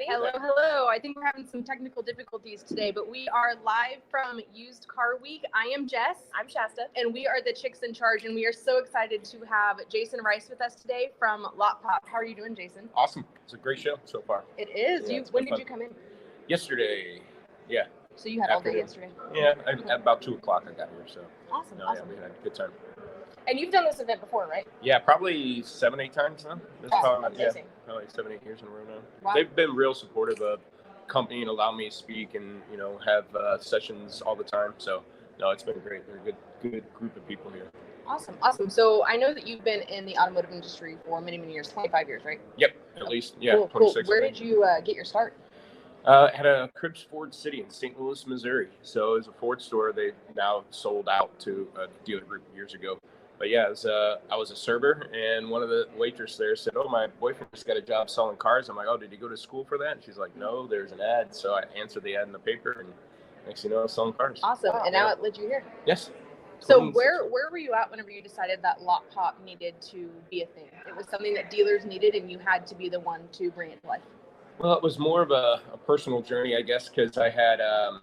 ready? Hello, hello. I think we're having some technical difficulties today, but we are live from Used Car Week. I am Jess, I'm Shasta. and we are the chicks in charge, and we are so excited to have Jasen Rice with us today from LotPop. How are you doing, Jasen? Awesome. It's a great show so far. It is. Yeah, you. When did fun. you come in? Yesterday, yeah, So you had all day yesterday. yeah, I, at about two o'clock I got here. So Awesome, no, awesome. yeah, we had a good time. And you've done this event before, right? Yeah, probably seven, eight times now. This probably, yeah, probably seven, eight years in a row now. Wow. They've been real supportive of company and allow me to speak and you know have uh, sessions all the time. So no, it's been great. They're a good, good group of people here. Awesome, awesome. So I know that you've been in the automotive industry for many, many years, 25 years, right? Yep, at least yeah, cool, cool. 26. I Where did you uh, get your start? Uh, had a Cribs Ford City in St. Louis, Missouri. So it was a Ford store. They now sold out to a dealer group years ago. But yeah, was, uh, I was a server, and one of the waitresses there said, "Oh, my boyfriend just got a job selling cars." I'm like, "Oh, did he go to school for that?" And she's like, "No, there's an ad." So I answered the ad in the paper, and next thing you know, I was selling cars. Awesome. Wow. And now it led you here. Yes. So where where were you at whenever you decided that LotPop needed to be a thing? It was something that dealers needed, and you had to be the one to bring it to life. Well, it was more of a, a personal journey, I guess, because I had, um,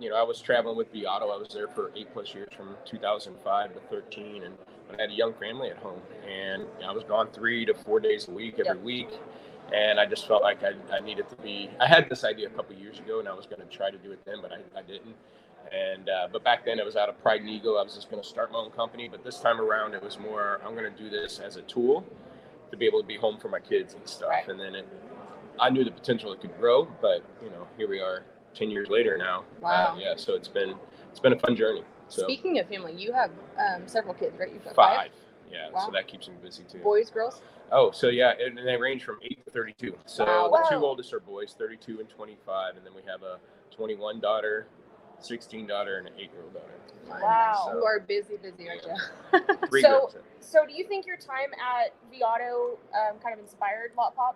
you know, I was traveling with vAuto. I was there for eight plus years, from 2005 to 13, and I had a young family at home, and you know, I was gone three to four days a week, every Yep. week, and I just felt like I, I needed to be. I had this idea a couple years ago, and I was going to try to do it then, but I, I didn't. And uh, but back then it was out of pride and ego. I was just going to start my own company, but this time around it was more. I'm going to do this as a tool to be able to be home for my kids and stuff. Right. And then it, I knew the potential it could grow, but you know, here we are, ten years later now. Wow. Uh, yeah, so it's been it's been a fun journey. So Speaking of family, you have um, several kids, right? You've got five. Yeah, Wow. so that keeps me busy too. boys, girls. Oh, so yeah, and and they range from eight to thirty-two. So Wow. the two oldest are boys, thirty-two and twenty-five, and then we have a twenty-one daughter, sixteen daughter, and an eight-year-old daughter. Wow. You are busy, busy, aren't you? So- So, do you think your time at vAuto um, kind of inspired LotPop?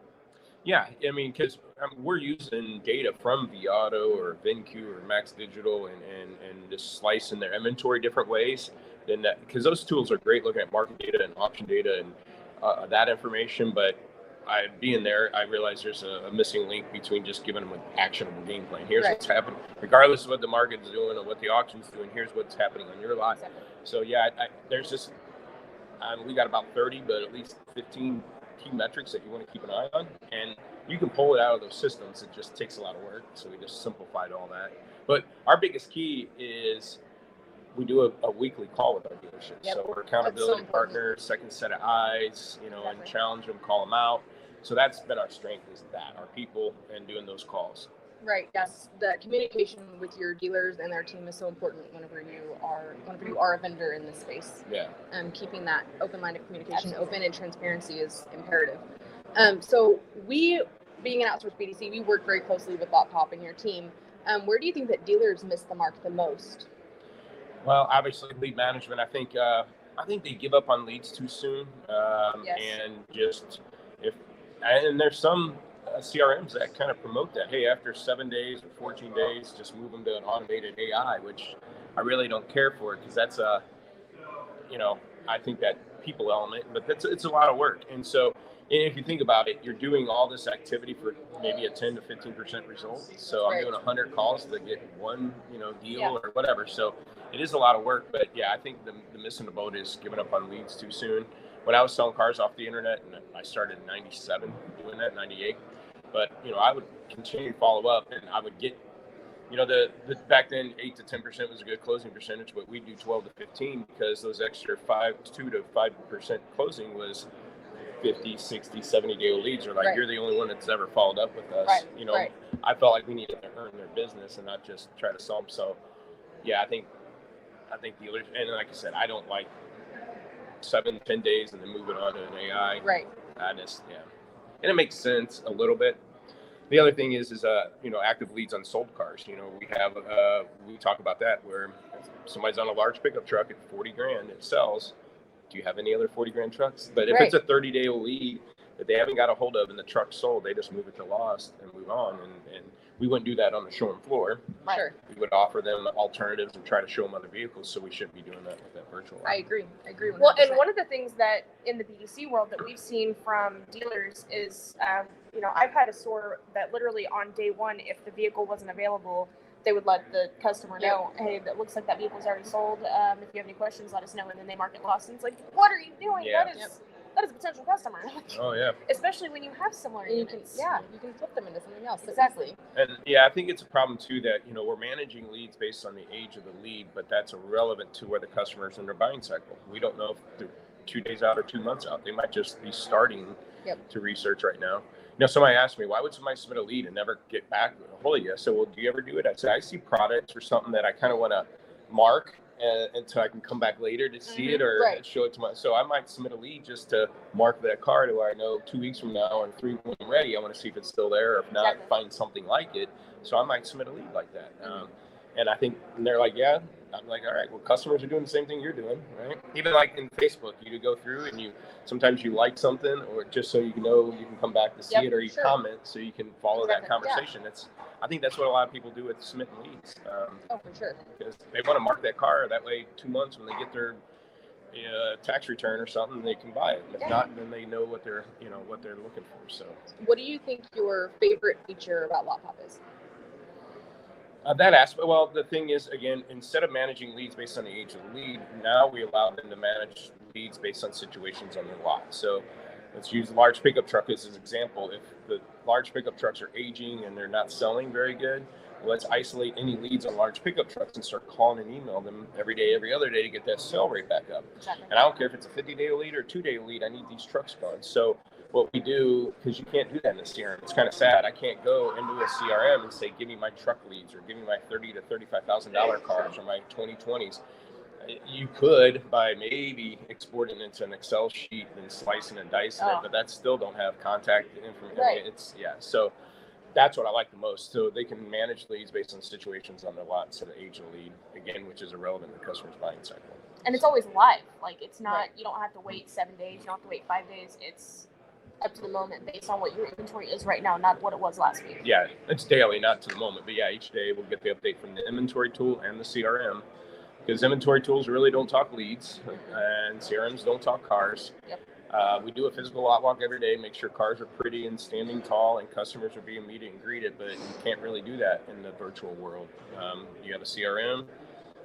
Yeah, I mean, because um, we're using data from vAuto or VinQ or Max Digital and, and, and just slicing their inventory different ways. Then that because those tools are great looking at market data and auction data and uh, that information. But I being there, I realized there's a, a missing link between just giving them an actionable game plan. Here's Right. what's happening, regardless of what the market's doing or what the auction's doing. Here's what's happening on your lot. Exactly. So yeah, I, I, there's just um, we got about 30, but at least 15 key metrics that you want to keep an eye on, and you can pull it out of those systems. It just takes a lot of work, so we just simplified all that. But our biggest key is we do a, a weekly call with our dealerships. Yep. So we're so accountability important. partners, second set of eyes, you know, and challenge them, call them out. So that's been our strength is that our people and doing those calls. Right. Yes. The communication with your dealers and their team is so important whenever you are whenever you are a vendor in this space. Yeah. um, keeping that open line of communication Absolutely. open and transparency is imperative. Um, so we, being an outsourced BDC, we work very closely with Lot Pop and your team. Um, where do you think that dealers miss the mark the most? Well, obviously, lead management. I think uh, I think they give up on leads too soon, um, Yes. and just if and there's some uh, CRMs that kind of promote that. Hey, after seven days or 14 days, just move them to an automated AI, which I really don't care for because that's a you know I think that people element, but that's it's a lot of work, and so. And if you think about it, you're doing all this activity for maybe a 10 to 15 percent result. So I'm Right. doing 100 calls to get one, you know, deal Yeah. or whatever. So it is a lot of work, but yeah, I think the, the missing the boat is giving up on leads too soon. When I was selling cars off the internet, and I started in '97 doing that, '98, but you know, I would continue to follow up, and I would get, you know, the, the back then eight to ten percent was a good closing percentage, but we do 12 to 15 because those extra five, two to five percent closing was 50, 60, 70 day old leads are like, Right. you're the only one that's ever followed up with us. Right, You know, right. I felt like we needed to earn their business and not just try to sell them. So, yeah, I think, I think dealers, and like I said, I don't like seven, ten days and then moving on to an AI. Right. I just, yeah, and it makes sense a little bit. The other thing is, is uh, you know, active leads on sold cars. You know, we have, uh, we talk about that where somebody's on a large pickup truck at forty grand, it sells. Do you have any other forty grand trucks? But if it's a thirty day lead that they haven't got a hold of and the truck's sold, they just move it to lost and move on. And, and we wouldn't do that on the showroom floor. Right. Sure. We would offer them alternatives and try to show them other vehicles. So we shouldn't be doing that with that virtual. I agree. I agree. 100%. Well, and one of the things that in the BDC world that we've seen from dealers is um, you know, I've had a store that literally on day one, if the vehicle wasn't available, they would let the customer Yep. know, hey, that looks like that vehicle's already sold. Um, if you have any questions, let us know. And then they mark it lost. And it's like, what are you doing? Yeah. That is Yep. that is a potential customer. Oh yeah. Especially when you have similar And you can, yeah, you can flip them into something else. Exactly. And yeah, I think it's a problem too that you know we're managing leads based on the age of the lead, but that's irrelevant to where the customer is in their buying cycle. We don't know if they're two days out or two months out. They might just be starting Yep. to research right now. You know, somebody asked me, why would somebody submit a lead and never get back a hold of you? I said, well, do you ever do it? I said, I see products or something that I kind of want to mark uh, until I can come back later to see it or Right. show it to my. So I might submit a lead just to mark that car to where I know two weeks from now or three when I'm ready, I want to see if it's still there or if not, Exactly. find something like it. So I might submit a lead like that. Um, and I think and they're like, yeah. I'm like, all right. Well, customers are doing the same thing you're doing, right? Even like in Facebook, you do go through and you sometimes you like something, or just so you know you can come back to see Yep, it, or you sure. comment so you can follow that yeah. conversation. That's I think that's what a lot of people do with submitting leads. Um, Oh, for sure. because they want to mark that car that way two months when they get their uh, tax return or something they can buy it if Yeah. not then they know what they're you know what they're looking for so What do you think your favorite feature about LotPop is? Uh, that aspect well the thing is again instead of managing leads based on the age of the lead now we allow them to manage leads based on situations on their lot so let's use large pickup truck as an example if the large pickup trucks are aging and they're not selling very good let's isolate any leads on large pickup trucks and start calling and email them every day every other day to get that sell rate back up Exactly. And I don't care if it's a 50 day lead or two day lead, I need these trucks going. So what we do, because you can't do that in a CRM, it's kind of sad. I can't go into a CRM and say, give me my truck leads or give me my 30 to $35,000 cars or my 2020s. You could by maybe exporting into an Excel sheet and slicing and dicing Oh. it, but that still don't have contact information. Right. It's yeah. So that's what I like the most. So they can manage leads based on situations on their lot, so the age of lead again, which is irrelevant to the customer's buying cycle. And it's always live. Like it's not Right. you don't have to wait seven days, you don't have to wait five days. It's up to the moment based on what your inventory is right now, not what it was last week. Yeah, it's daily, not to the moment, but yeah, each day we'll get the update from the inventory tool and the CRM. Because inventory tools really don't talk leads, and CRMs don't talk cars. Yep. Uh, we do a physical lot walk every day, make sure cars are pretty and standing tall, and customers are being meted and greeted. But you can't really do that in the virtual world. Um, you have a CRM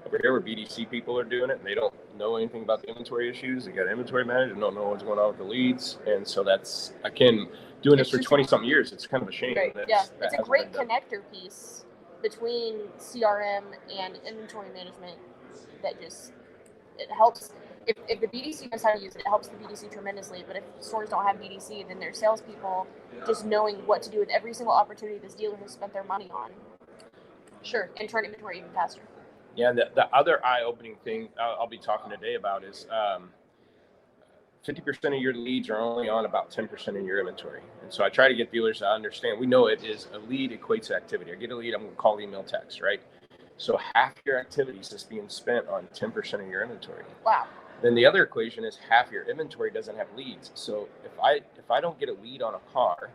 over here where BDC people are doing it, and they don't know anything about the inventory issues. They got an inventory manager, don't know what's going on with the leads, and so that's again doing this for twenty something years. It's kind of a shame. Right, that's- Yeah, that it's a great connector piece between CRM and inventory management that just it helps. If, if the BDC knows how to use it, it helps the BDC tremendously. But if stores don't have BDC, then their salespeople just knowing what to do with every single opportunity this dealer has spent their money on Sure. and turn inventory even faster. Yeah, the, the other eye-opening thing I'll, I'll be talking today about is um, 50% of your leads are only on about 10% of your inventory. And so I try to get dealers to understand. We know it is a lead equates to activity. I get a lead, I'm going to call, email, text, right? So half your activities is being spent on 10% of your inventory. Wow. Then the other equation is half your inventory doesn't have leads. So if I if I don't get a lead on a car,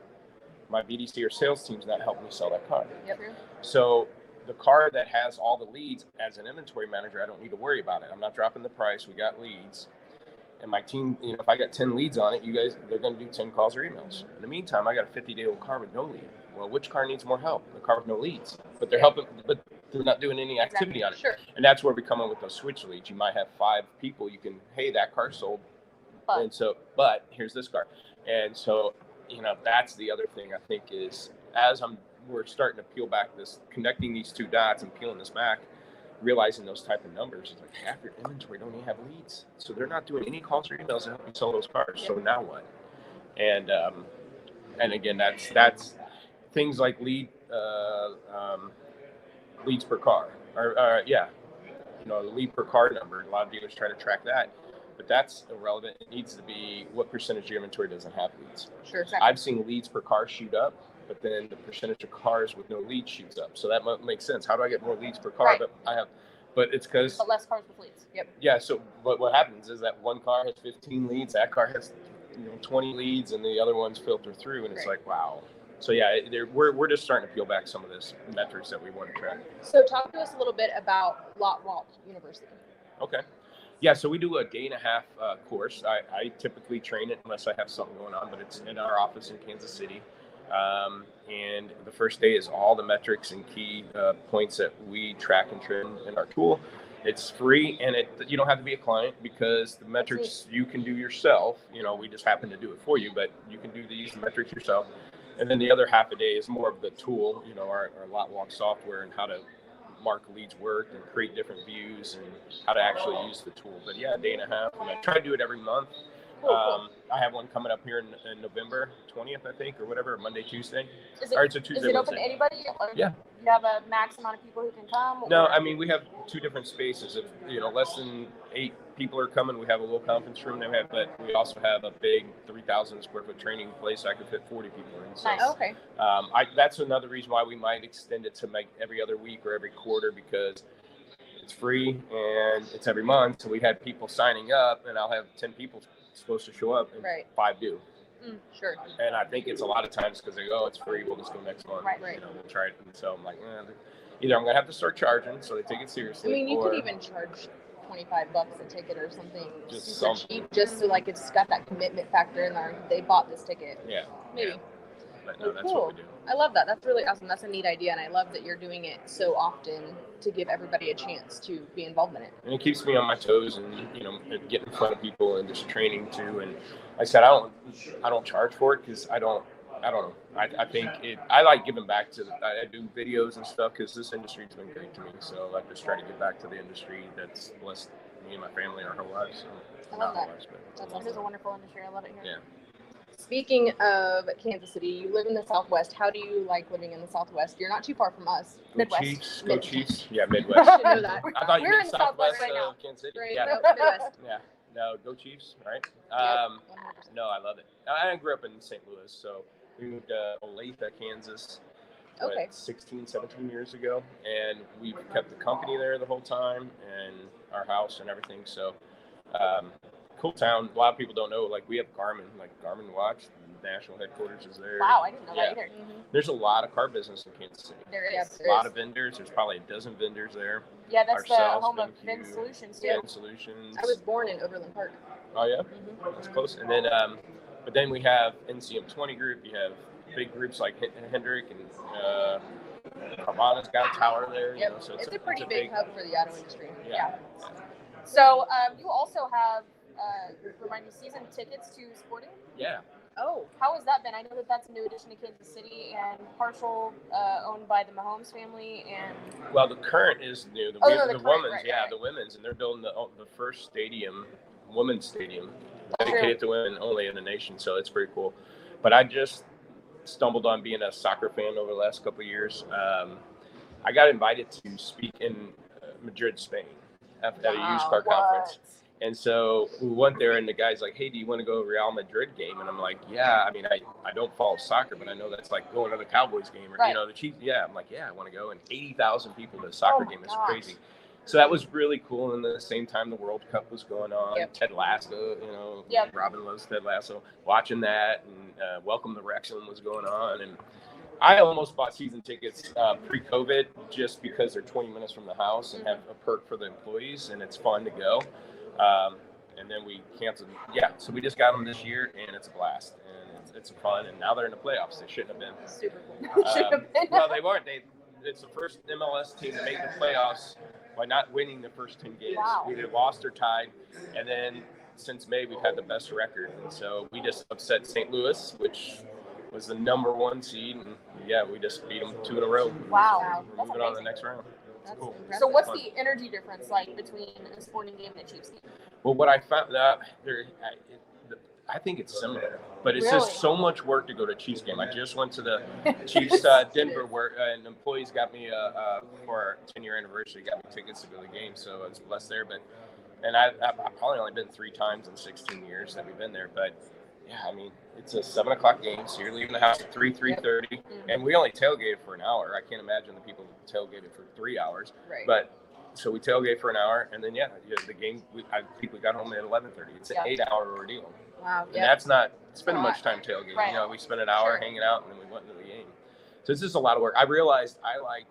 my BDC or sales team's not helping me sell that car. Yep. So the car that has all the leads, as an inventory manager, I don't need to worry about it. I'm not dropping the price. We got leads. And my team, you know, if I got 10 leads on it, you guys, they're going to do 10 calls or emails. In the meantime, I got a 50 day old car with no lead. Well, which car needs more help? The car with no leads. But they're helping, but they're not doing any activity on it. Sure. And that's where we come in with those switch leads. You might have five people you can, hey, that car sold. But- and so, but here's this car. And so, you know, that's the other thing I think is as I'm, we're starting to peel back this, connecting these two dots and peeling this back, realizing those type of numbers is like half your inventory don't even have leads. So they're not doing any calls or emails to help you sell those cars. So now what? And, um, and again, that's, that's things like lead, uh, um, leads per car or, uh, yeah, you know, the lead per car number. A lot of dealers try to track that, but that's irrelevant. It needs to be what percentage of your inventory doesn't have leads. Sure. I've seen leads per car shoot up, but then the percentage of cars with no leads shoots up. So that might make sense. How do I get more leads per car? Right. But I have, but it's because But less cars with leads. Yep. yeah. So what what happens is that one car has 15 leads, that car has you know 20 leads, and the other ones filter through, and it's Right. like wow. So yeah, we're we're just starting to peel back some of this metrics that we want to track. So talk to us a little bit about Lot Walk University. Okay. Yeah, so we do a day and a half uh, course. I, I typically train it unless I have something going on, but it's in our office in Kansas City. Um, and the first day is all the metrics and key uh, points that we track and trim in our tool. It's free, and it you don't have to be a client because the metrics you can do yourself. You know, we just happen to do it for you, but you can do these metrics yourself. And then the other half a day is more of the tool. You know, our, our lot walk software and how to mark leads work and create different views and how to actually use the tool. But yeah, a day and a half, and I try to do it every month. Cool, cool. Um, I have one coming up here in, in November 20th, I think, or whatever, Monday, Tuesday. Is Or it, it's a is Tuesday, it open to anybody? Or Yeah. You have a max amount of people who can come? No, I mean we have two different spaces. If you know less than eight people are coming, we have a little conference room. They have, but we also have a big 3,000 square foot training place. I could fit 40 people in. So, Nice. Okay. um, I, that's another reason why we might extend it to make every other week or every quarter because it's free and it's every month. So we had people signing up, and I'll have 10 people supposed to show up, and Right. five do. Mm, sure. And I think it's a lot of times because they go, oh, it's free. We'll just go next month. Right. Right. You know, we'll try it. And so I'm like, eh, either I'm gonna have to start charging, so they take it seriously. I mean, you or, could even charge twenty-five bucks a ticket or something Just super some- cheap, just so like it's got that commitment factor in there. They bought this ticket, Yeah. maybe. Yeah. But oh, no, Well, that's cool. what we do. I love that. That's really awesome. That's a neat idea, and I love that you're doing it so often to give everybody a chance to be involved in it. And it keeps me on my toes, and you know, getting in front of people and just training too. And like I said, I don't, I don't charge for it because I don't, I don't know. I, I think it. I like giving back to. The, I do videos and stuff because this industry's been great to me. So I just try to give back to the industry that's blessed me and my family our whole lives. So, I love that. lives, but That's It is a wonderful industry. I love it here. Yeah. Speaking of Kansas City, you live in the Southwest. How do you like living in the Southwest? You're not too far from us. Go Midwest. Chiefs, go Chiefs. Yeah, Midwest. should know that. I thought you We're meant in the Southwest Southwest right now. of Kansas City. Right? Yeah. Nope, Midwest. Yeah. No, go Chiefs. Right. Um, 100%. No, I love it. I I grew up in St. Louis, so we moved to Olathe, Kansas, what, Okay. 16, 17 years ago, and we've kept the company there the whole time, and our house and everything. So, um, cool town. A lot of people don't know. Like we have Garmin, like Garmin Watch. The national headquarters is there. Wow, I didn't know Yeah. that either. Mhm. There's a lot of car business in Kansas City. There is A lot of vendors. There's probably a dozen vendors there. Yeah, that's the Ourselves, home of BenQ, VinSolutions too. Vin Solutions. I was born in Overland Park. Oh yeah. Mhm. That's close. And then, um, but then we have NCM 20 group. You have big groups like Hendrick and uh, Carvana's got a tower there. You Yep. know, so it's, a pretty big, hub for the auto industry. Yeah. So um, you also have uh, remind me season tickets to sporting. Yeah. Oh, How has that been? I know that that's a new addition to Kansas City and partial uh, owned by the Mahomes family. And Well, the current is new. The, Oh, wo- no, the the current, women's, right, yeah, right. the women's, and they're building the oh, the first stadium, women's stadium, dedicated to women only in the nation. So it's pretty cool. But I just stumbled on being a soccer fan over the last couple of years. Um, I got invited to speak in uh, Madrid, Spain, at, at a used Wow, car conference. And so we went there, and the guy's like, "Hey, do you want to go to a Real Madrid game?" And I'm like, "Yeah." I mean, I, I don't follow soccer, but I know that's like going to the Cowboys game or Right. you know the Chiefs. Yeah, I'm like, "Yeah, I want to go." And eighty thousand people to a soccer Oh game is crazy. So that was really cool. And at the same time, the World Cup was going on. Yep. Ted Lasso, you know, Yep. Robin loves Ted Lasso. Watching that, and uh, Welcome to Wrexham was going on, and I almost bought season tickets uh, pre-COVID just because they're 20 minutes from the house and have a perk for the employees, and it's fun to go. Um, and then we canceled. Yeah, so we just got them this year, and it's a blast, and it's, it's fun. And now they're in the playoffs. They shouldn't have been. super cool. Um, well, they weren't. They it's the first MLS team to make the playoffs by not winning the first 10 games. Wow. We either lost or tied, and then since May we've had the best record, and so we just upset St. Louis, which was the number one seed, and yeah, we just beat them two in a row. Wow, moving on to the next round. That's cool. impressive. So what's the energy difference like between a sporting game and a Chiefs game? Well, what I found that there, I, it, the, I think it's similar, but it's Really? just so much work to go to a Chiefs game. I just went to the Chiefs uh, Denver where uh, and employees got me uh, uh, for our 10 year anniversary, got me tickets to go to the game, so I was blessed there. But and I, I've, I've probably only been three times in 16 years that we've been there, but yeah, I mean it's a seven o'clock game, so you're leaving the house at three, three thirty, and we only tailgated for an hour. I can't imagine the people tailgated for three hours. right? But so we tailgate for an hour, and then yeah, yeah the game. We, I think we got home at eleven thirty. It's an eight-hour ordeal, wow, and yeah, that's not spending much time tailgating. Right. You know, we spent an hour Sure. hanging out, and then we went to the game. So it's just a lot of work. I realized I like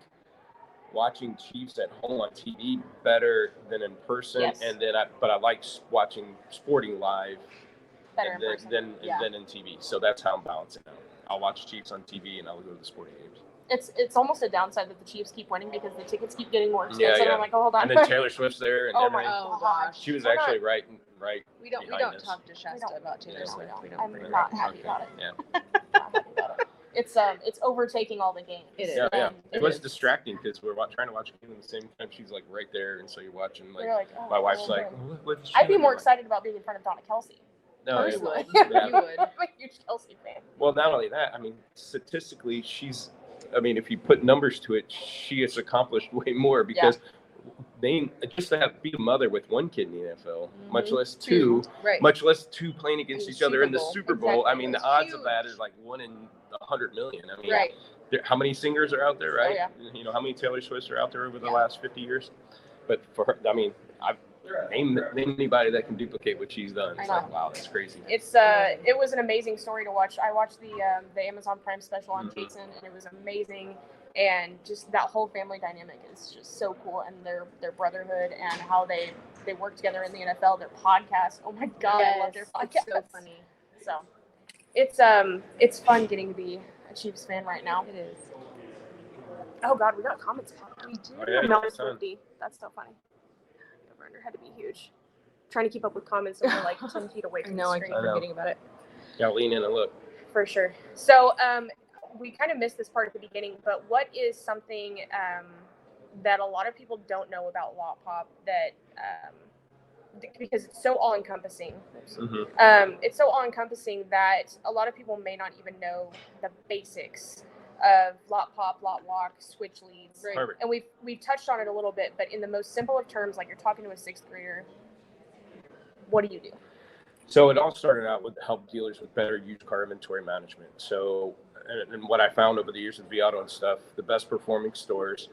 watching Chiefs at home on TV better than in person, Yes. and then I but I like watching sporting live Better and in then person. than, yeah. than in TV. So that's how I'm balancing out. I'll watch Chiefs on TV and I'll go to the sporting games. It's it's almost a downside that the Chiefs keep winning because the tickets keep getting more Yeah, expensive. yeah. I'm like, oh, hold on. And then Taylor Swift's there and oh my. Oh, god. gosh. She was We're not- actually right, right. We don't we don't us. talk to Shasta about Taylor No, we Swift. don't. We don't. I'm bring not happy Okay, about it. Yeah, Not happy about it. It's um it's overtaking all the games. It is. yeah, yeah. And It was is. distracting because we're wa- trying to watch a game at the same time. She's like right there, and so you're watching. Like You're like, oh, my wife's okay. like, what, what is she I'd be more excited about being in front of Donna Kelce. No, You would. Yeah. You would. I'm a huge Kelce fan. Well, not only that, I mean, statistically, she's, I mean, if you put numbers to it, she has accomplished way more because they just to have be a mother with one kid in the NFL, much Mhm. less two, Right. much less two playing against each other in the Super Bowl. Bowl. I Exactly. mean, the odds of that is like one in a hundred million. I mean, Right. there, how many singers are out there, right? yeah. You know, how many Taylor Swifts are out there over the Yeah. last 50 years? But for her, I mean, I've named name anybody that can duplicate what she's done. It's like, wow, that's crazy. It's uh it was an amazing story to watch. I watched the um, the Amazon Prime special on Mhm. Jason and it was amazing. And just that whole family dynamic is just so cool and their their brotherhood and how they they work together in the NFL, their podcast. Oh my god, I love their podcast. It's so funny. So it's um it's fun getting to be a Chiefs fan right now. It is. Oh god, we got comments popping. We do. Oh, yeah, you Mel got some. Swifty. That's so funny. The burner had to be huge. Trying to keep up with comments and we're like ten feet away I from know. I the keep screen. know. forgetting about it. Gotta lean in and look. For sure. So um, we kind of missed this part at the beginning, but what is something um, that a lot of people don't know about LotPop that um, because it's so all encompassing. hmm Um, it's so all encompassing that a lot of people may not even know the basics of LotPop, lot walk, switch leads. Right. And we've we've touched on it a little bit, but in the most simple of terms, like you're talking to a sixth grader, what do you do? So it all started out with help dealers with better used car inventory management. So, and, and what I found over the years with vAuto and stuff, the best performing stores,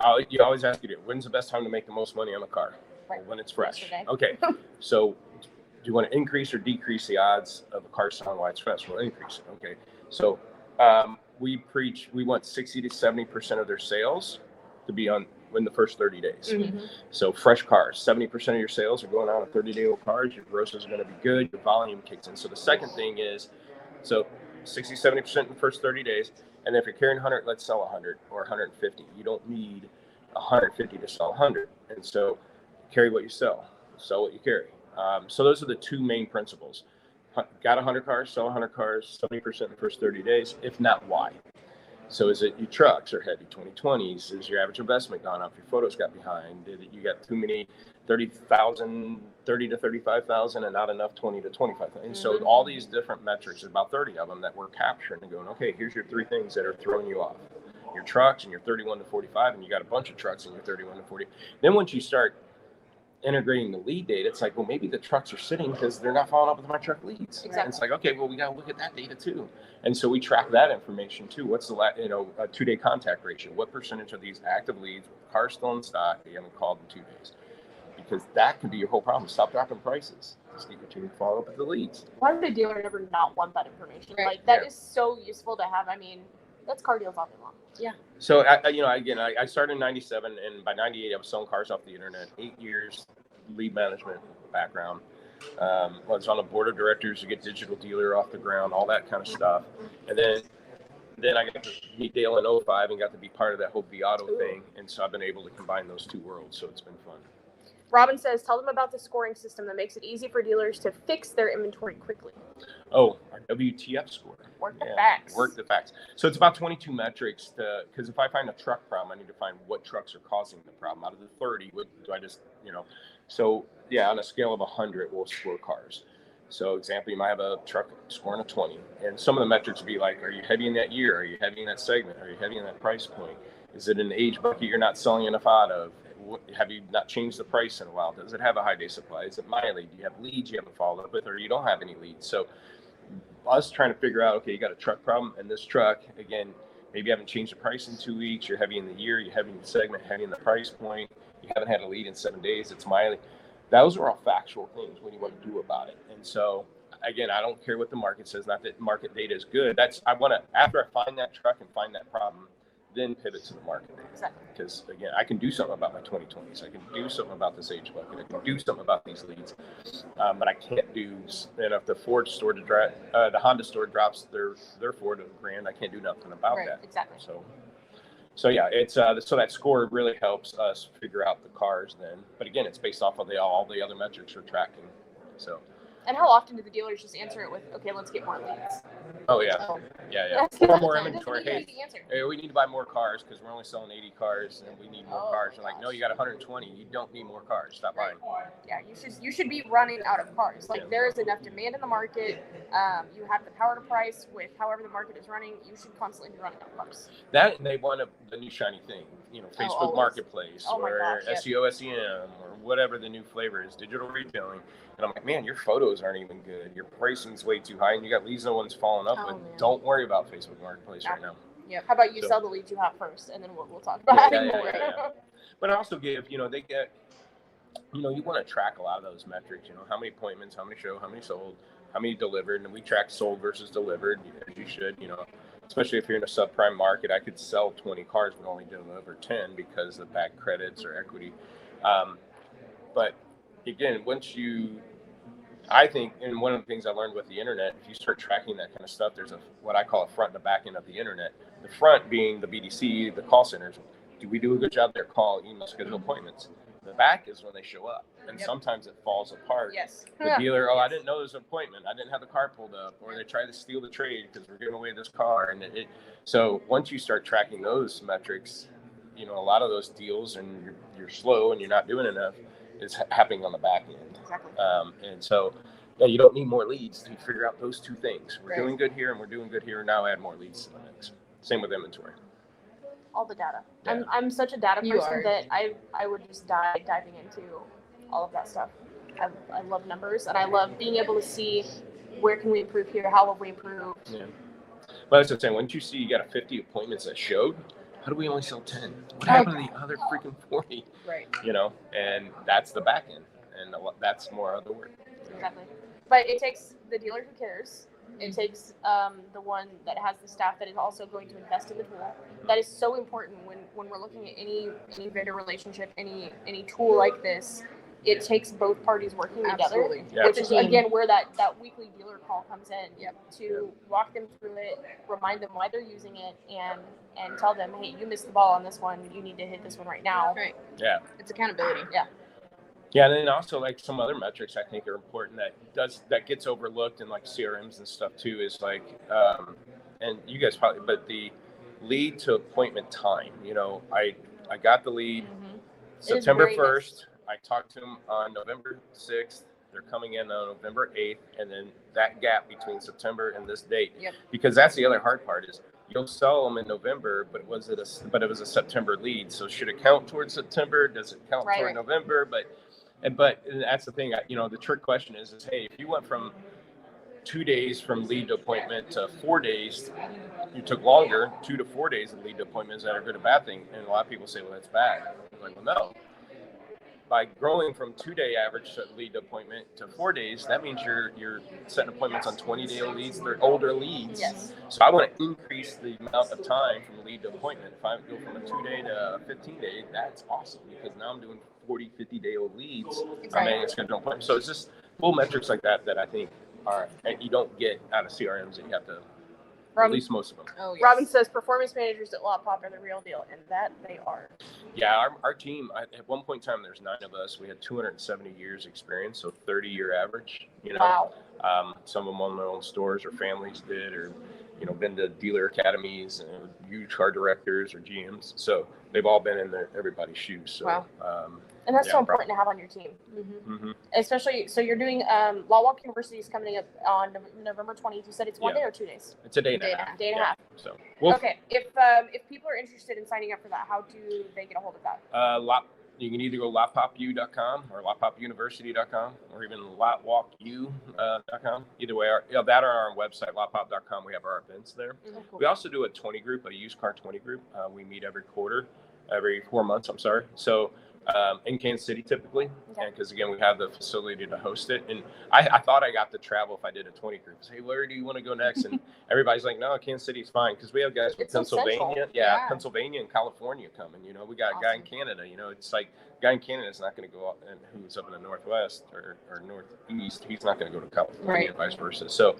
I, you always ask you, when's the best time to make the most money on a car? Right. When it's fresh. Yesterday. Okay. so, do you want to increase or decrease the odds of a car selling while it's fresh? Well, increase it. Okay. So, um, we preach we want 60 to 70 percent of their sales to be on in the first 30 days. Mm-hmm. So fresh cars, 70% of your sales are going out on 30 day old cars. Your grosses are going to be good. Your volume kicks in. So the second thing is, so 60, 70% in the first 30 days. And if you're carrying 100, let's sell 100 or 150. You don't need 150 to sell 100. And so carry what you sell, sell what you carry. Um, so those are the two main principles. Got 100 cars, sell 100 cars, 70% in the first 30 days. If not, why? So is it your trucks are heavy 2020s? Is your average investment gone up? Your photos got behind? Did it, you got too many 30,000, 30 to 35,000 and not enough 20 to 25,000? And so Mhm. all these different metrics, about 30 of them that we're capturing and going, okay, here's your three things that are throwing you off. Your trucks and your 31 to 45 and you got a bunch of trucks and your 31 to 40. Then once you start integrating the lead data, it's like, well, maybe the trucks are sitting because they're not following up with my truck leads. And it's like, okay, well, we got to look at that data too. And so we track that information too. What's the, la- you know, a two day contact ratio? What percentage of these active leads, cars still in stock, they haven't called in two days? Because that can be your whole problem. Stop dropping prices. Just get your team to follow up with the leads. Why would a dealer never not want that information? Right. Like that is Yeah. so useful to have. I mean, that's car deals all day long. Yeah. So, I, I- you know, again, I, I started in 97 and by 98, I was selling cars off the internet. Eight years lead management background. Um, I was on a board of directors to get digital dealer off the ground, all that kind of stuff. And then, then I got to meet Dale in 05 and got to be part of that whole vAuto Ooh. thing. And so I've been able to combine those two worlds. So it's been fun. Robin says, tell them about the scoring system that makes it easy for dealers to fix their inventory quickly. Oh, our WTF score. Work the Yeah, facts. Work the facts. So it's about 22 metrics to, because if I find a truck problem, I need to find what trucks are causing the problem. Out of the 30, what do I just, you know? So yeah, on a scale of 100, we'll score cars. So example, you might have a truck scoring a 20, and some of the metrics would be like, are you heavy in that year? Are you heavy in that segment? Are you heavy in that price point? Is it an age bucket you're not selling enough out of? Have you not changed the price in a while? Does it have a high day supply? Is it mileage? Do you have leads you haven't followed up with, or you don't have any leads? So us trying to figure out, okay, you got a truck problem, and this truck, again, maybe you haven't changed the price in two weeks, you're heavy in the year, you're heavy in the segment, heavy in the price point, you haven't had a lead in seven days, it's mileage. Those are all factual things when you want to do about it. And so, again, I don't care what the market says, not that market data is good. That's, I want to, after I find that truck and find that problem, then pivot to the marketing. Exactly. Because again, I can do something about my 2020s. I can do something about this age bucket. I can do something about these leads, um, but I can't do. And if the Ford store to drive, uh, the Honda store drops their their Ford grand, I can't do nothing about Right. that. Exactly. So, so yeah, it's uh, so that score really helps us figure out the cars then. But again, it's based off of the all the other metrics we're tracking. So, And how often do the dealers just answer it with, "Okay, let's get more leads"? oh yeah, Oh, yeah, yeah. That's Or that's more an inventory. Hey, hey, we need to buy more cars because we're only selling 80 cars and we need more Oh, cars. You're like, no, you got 120. You don't need more cars. Stop buying. Yeah, you should you should be running out of cars. Like Yeah. there is enough demand in the market. Um, you have the power to price with however the market is running. You should constantly be running out of cars. That and they want a, the new shiny thing, you know, oh, Facebook oh, always. Marketplace Oh my or gosh. SEO, SEM or whatever the new flavor is, digital retailing. And I'm like, man, your photos aren't even good. Your pricing's way too high, and you got leads no one's following up Oh, with. man. Don't worry about Facebook Marketplace right now. Yeah. How about you So- sell the leads you have first, and then we'll, we'll talk about Yeah, adding yeah, more. yeah, yeah. But I also give, you know, they get, you know, you want to track a lot of those metrics. You know, how many appointments, how many show, how many sold, how many delivered, and we track sold versus delivered, as you should. You know, especially if you're in a subprime market, I could sell 20 cars but only deliver 10 because of bad credits or equity. Um, but again, once you, I think, and one of the things I learned with the internet, if you start tracking that kind of stuff, there's a what I call a front and a back end of the internet. The front being the BDC, the call centers. Do we do a good job there? Call, email, schedule appointments. The back is when they show up, and Yep. sometimes it falls apart. Yes. The dealer, oh, I didn't know there was an appointment. I didn't have the car pulled up, or they try to steal the trade because we're giving away this car. And it, it, so once you start tracking those metrics, you know, a lot of those deals, and you're, you're slow and you're not doing enough, is ha- happening on the back end. Exactly. Um, and so, yeah, you don't need more leads to figure out those two things. We're Right. doing good here and we're doing good here. Now add more leads to the mix. Same with inventory. All the data. Yeah. I'm, I'm such a data You person are. that I I would just die diving into all of that stuff. I, I love numbers and I love being able to see where can we improve here, how will we improve. Yeah. But that's what I'm saying. Once you see you got a 50 appointments that showed, how do we only sell 10? What happened to the other freaking 40? right. You know, and that's the back end. And that's more other work. Exactly. But it takes the dealer who cares. It takes um, the one that has the staff that is also going to invest in the tool. That is so important when, when we're looking at any any vendor relationship, any any tool like this. It takes both parties working together. Absolutely. Yeah. Which is again where that, that weekly dealer call comes in. Yep. To walk them through it, remind them why they're using it, and and tell them, hey, you missed the ball on this one. You need to hit this one right now. Right. Yeah. It's accountability. Yeah, and then also like some other metrics I think are important that does that gets overlooked in like CRMs and stuff too is like, um, and you guys probably, but the lead to appointment time. You know, I I got the lead Mhm. September first. I talked to them on November sixth. They're coming in on November eighth, and then that gap between September and this date. Yep. Because that's the other hard part is you'll sell them in November, but was it a but it was a September lead? So should it count towards September? Does it count Right. toward November? But and but and that's the thing. You know, the trick question is is hey, if you went from two days from lead to appointment to four days, you took longer, two to four days of lead to appointment. Is that a good or bad thing? And a lot of people say, well, that's bad. I'm like, well, no. By growing from two day average to lead to appointment to four days, that means you're you're setting appointments on 20 day leads. They're older leads. Yes. So I want to increase the amount of time from lead to appointment. If I go from a two day to a 15 day, that's awesome because now I'm doing 40, 50 day old leads. I mean, it's going to appointment. So it's just little metrics like that that I think are and you don't get out of CRMs and you have to Robin, least most of them. Oh, yes. Robin says performance managers at LotPop are the real deal, and that they are. Yeah, our, our team, I, at one point in time, there's nine of us. We had 270 years experience, so 30 year average, you know. Wow. Um, some of them own their own stores or families did, or, you know, been to dealer academies, and huge car directors or GMs. So they've all been in their, everybody's shoes. So, Wow. um, And that's Yeah, so important to have on your team. Mhm. mhm. Especially, so you're doing um, Lot Walk University is coming up on November 20th. You said it's one Yeah. day or two days? it's a day and Day a and a half. Day and a yeah. half. So, well, Okay. If um, if people are interested in signing up for that, how do they get a hold of that? uh, lot, you can either go lotpopu.com or lotpopuniversity.com or even lotwalku.com. Either way, our, yeah, that or our website, lotpop.com. We have our events there. Oh, cool. We also do a 20 group, a used car 20 group. Uh, we meet every quarter, every four months, I'm sorry. So um, in Kansas City typically, Okay. because again we have the facility to host it. And I, I thought I got to travel if I did a 20 group. Say, where do you want to go next? And everybody's like, no, Kansas City's fine because we have guys from It's. Pennsylvania, yeah, Yeah. Pennsylvania and California coming. You know, we got a guy in Canada. You know, it's like guy in Canada is not going to go out and who's up in the northwest or, or northeast. He's not going to go to California Right. and vice versa. So,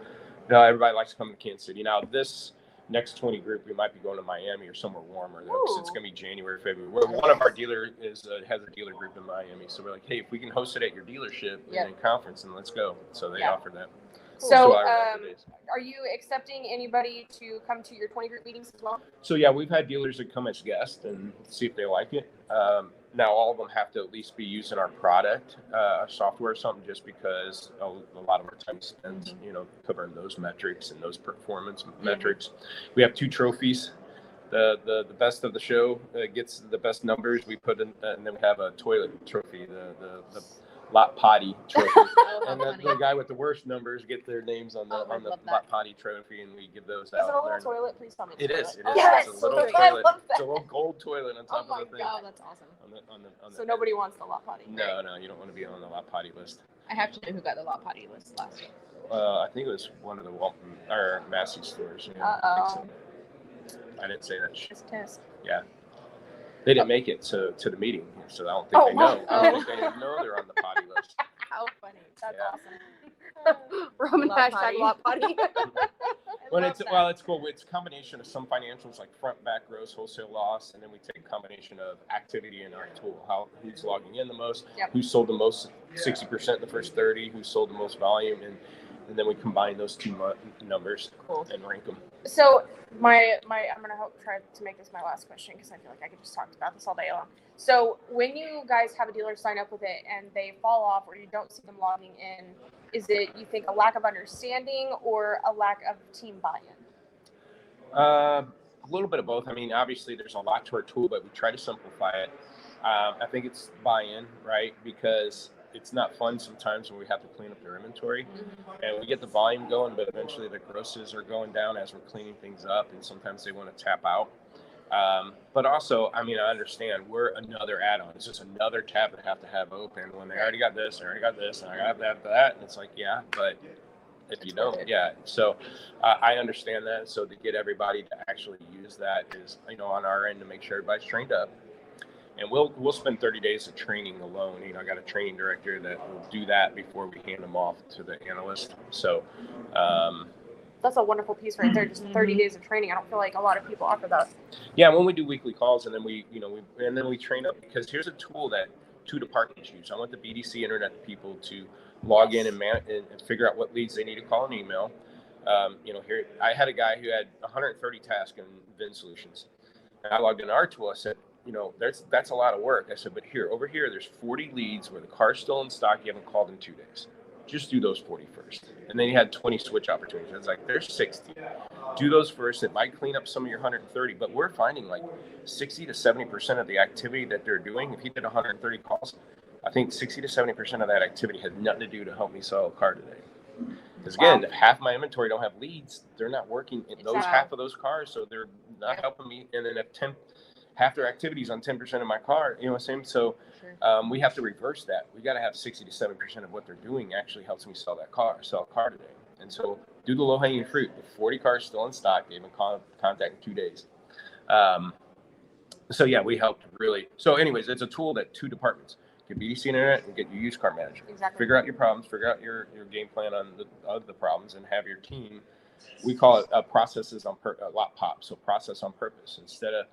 no, everybody likes to come to Kansas City. Now this next 20 group, we might be going to Miami or somewhere warmer though, it's going to be January, February. One of our dealer is uh, has a dealer group in Miami, so we're like, hey, if we can host it at your dealership Yep. and conference, and let's go. So they Yeah. offer that. So, um, are you accepting anybody to come to your 20 group meetings as well? So yeah, we've had dealers that come as guests and see if they like it. Um, now all of them have to at least be using our product, uh, our software or something, just because a, a lot of our time spent, you know, covering those metrics and those performance metrics. We have two trophies. The, the, the best of the show uh, gets the best numbers. We put in, uh, and then we have a toilet trophy, the, the, the lot potty trophy. Oh, and the, the guy with the worst numbers get their names on the Oh, on the lot potty trophy, and we give those Is it a out. little toilet? Please tell me. It it's a It is. Yes! It's a little I toilet. It's a little gold toilet on Oh top my of the thing. God. Oh, that's awesome. On the, on the, on So nobody wants the lot potty. No, no, you don't want to be on the lot potty list. I have to know who got the lot potty list last year. Uh, I think it was one of the Walton or Massey stores. Yeah, I, Uh-oh. think so. I didn't say that. Tisk, tisk. They didn't oh. make it to, to the meeting, so I don't think Oh, they know. I don't think they oh. know they're on the potty list. How funny. That's Yeah. awesome. Roman Lot hashtag lot potty. Well, it's well, it's cool. It's a combination of some financials like front, back, gross, wholesale loss, and then we take a combination of activity in our tool. How who's logging in the most, Yep. who sold the most, sixty percent in the first thirty, who sold the most volume, and and then we combine those two mu- numbers Cool. and rank them. So my my I'm gonna hope try to make this my last question because I feel like I could just talk about this all day long. So when you guys have a dealer sign up with it and they fall off or you don't see them logging in, is it you think a lack of understanding or a lack of team buy-in? Uh, a little bit of both. I mean, obviously, there's a lot to our tool, but we try to simplify it. Um, I think it's buy-in, right? Because it's not fun sometimes when we have to clean up their inventory, and we get the volume going, but eventually the grosses are going down as we're cleaning things up, and sometimes they want to tap out. Um, but also, I mean, I understand we're another add-on. It's just another tab they have to have open when they already got this, they already got this, and I got that, that, and it's like, yeah, but if you don't, yeah. So uh, I understand that. So to get everybody to actually use that is, you know, on our end to make sure everybody's trained up. And we'll we'll spend 30 days of training alone. You know, I got a training director that will do that before we hand them off to the analyst. So, um, That's a wonderful piece right there. Just 30 days of training. I don't feel like a lot of people offer that. yeah, when we do weekly calls and then we, you know, we and then we train up because here's a tool that two departments use. I want the BDC internet people to log in and man and, and figure out what leads they need to call an email. Um, you know, here I had a guy who had 130 tasks in VinSolutions, and I logged in our tool. I said, you know, that's that's a lot of work. I said, but here, over here, there's 40 leads where the car's still in stock. You haven't called in two days. Just do those 40 first, and then you had 20 switch opportunities. It's like there's 60 do those first. It might clean up some of your 130, but we're finding like 60 to 70 percent of the activity that they're doing. If he did 130 calls, I think 60 to 70 percent of that activity had nothing to do to help me sell a car today. Because again, if half my inventory don't have leads, they're not working in those Exactly. half of those cars, so they're not helping me. And then if 10 half their activities on 10 percent of my car, you know what I'm saying? So Sure. um, we have to reverse that. We got to have 60 to 70 percent of what they're doing actually helps me sell that car, sell a car today. And so do the low hanging fruit. The 40 cars still in stock. They haven't con- contact in two days. Um, so yeah, we helped really. So, anyways, it's a tool that two departments get BDC internet and get your used car manager. Exactly. Figure out your problems. Figure out your, your game plan on the of the problems, and have your team. We call it uh, processes on per, uh, LotPop. So process on purpose instead of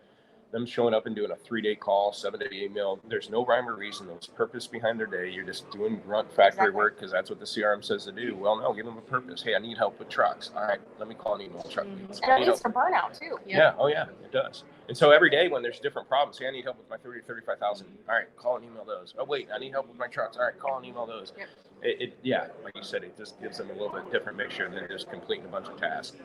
them showing up and doing a three day call, seven day email. There's no rhyme or reason. There's purpose behind their day. You're just doing grunt factory Exactly. work because that's what the CRM says to do. Well, no, give them a purpose. Hey, I need help with trucks. All right, let me call and email truck Mhm. leads. And it leads to burnout too. Yeah. yeah. Oh yeah, it does. And so every day when there's different problems, hey, I need help with my 30 to 35,000. All right, call and email those. Oh wait, I need help with my trucks. All right, call and email those. Yep. It, it yeah, like you said, it just gives them a little bit different mixture than just completing a bunch of tasks.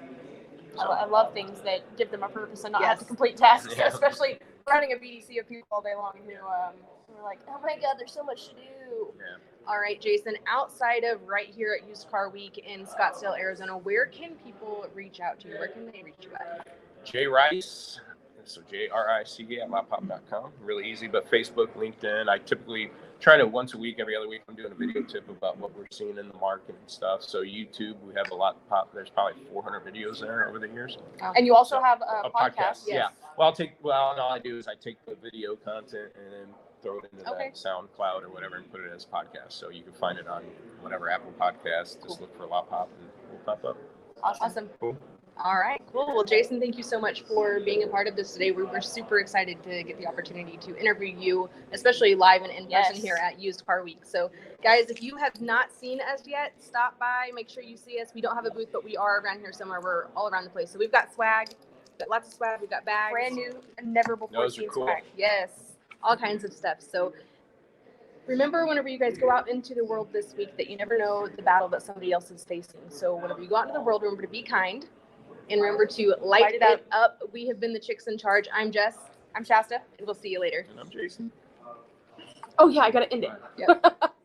I, I love things that give them a purpose and not have to complete tasks, Yeah. especially running a BDC of people all day long who um, are like, oh my god, there's so much to do. Yeah. All right, Jasen, outside of right here at Used Car Week in Scottsdale, Arizona, where can people reach out to you? Where can they reach you at? Jay Rice So J R I C at lotpop.com. Really easy, but Facebook, LinkedIn. I typically try to once a week, every other week, I'm doing a video tip about what we're seeing in the market and stuff. So YouTube, we have a lot pop. There's probably 400 videos there over the years. And you also So, have a, A podcast. podcast, yeah. Well, I'll take. Well, and all I do is I take the video content and then throw it into Okay. that SoundCloud or whatever and put it as a podcast. So you can find it on whatever Apple Podcast. Just look for LotPop and we'll pop up. Awesome. Cool. All right, cool. Well, Jasen, thank you so much for being a part of this today. We were super excited to get the opportunity to interview you, especially live and in person Yes. here at Used Car Week. So, guys, if you have not seen us yet, stop by. Make sure you see us. We don't have a booth, but we are around here somewhere. We're all around the place. So we've got swag, we've got lots of swag. We've got bags, Brand new, never before seen cool. swag. Yes, all kinds of stuff. So remember, whenever you guys go out into the world this week, that you never know the battle that somebody else is facing. So whenever you go out into the world, remember to be kind and remember to light, Light it, it up. We have been the chicks in charge. I'm Jess, I'm Shasta. and we'll see you later. And I'm Jasen. Oh yeah, I gotta end it. Yep.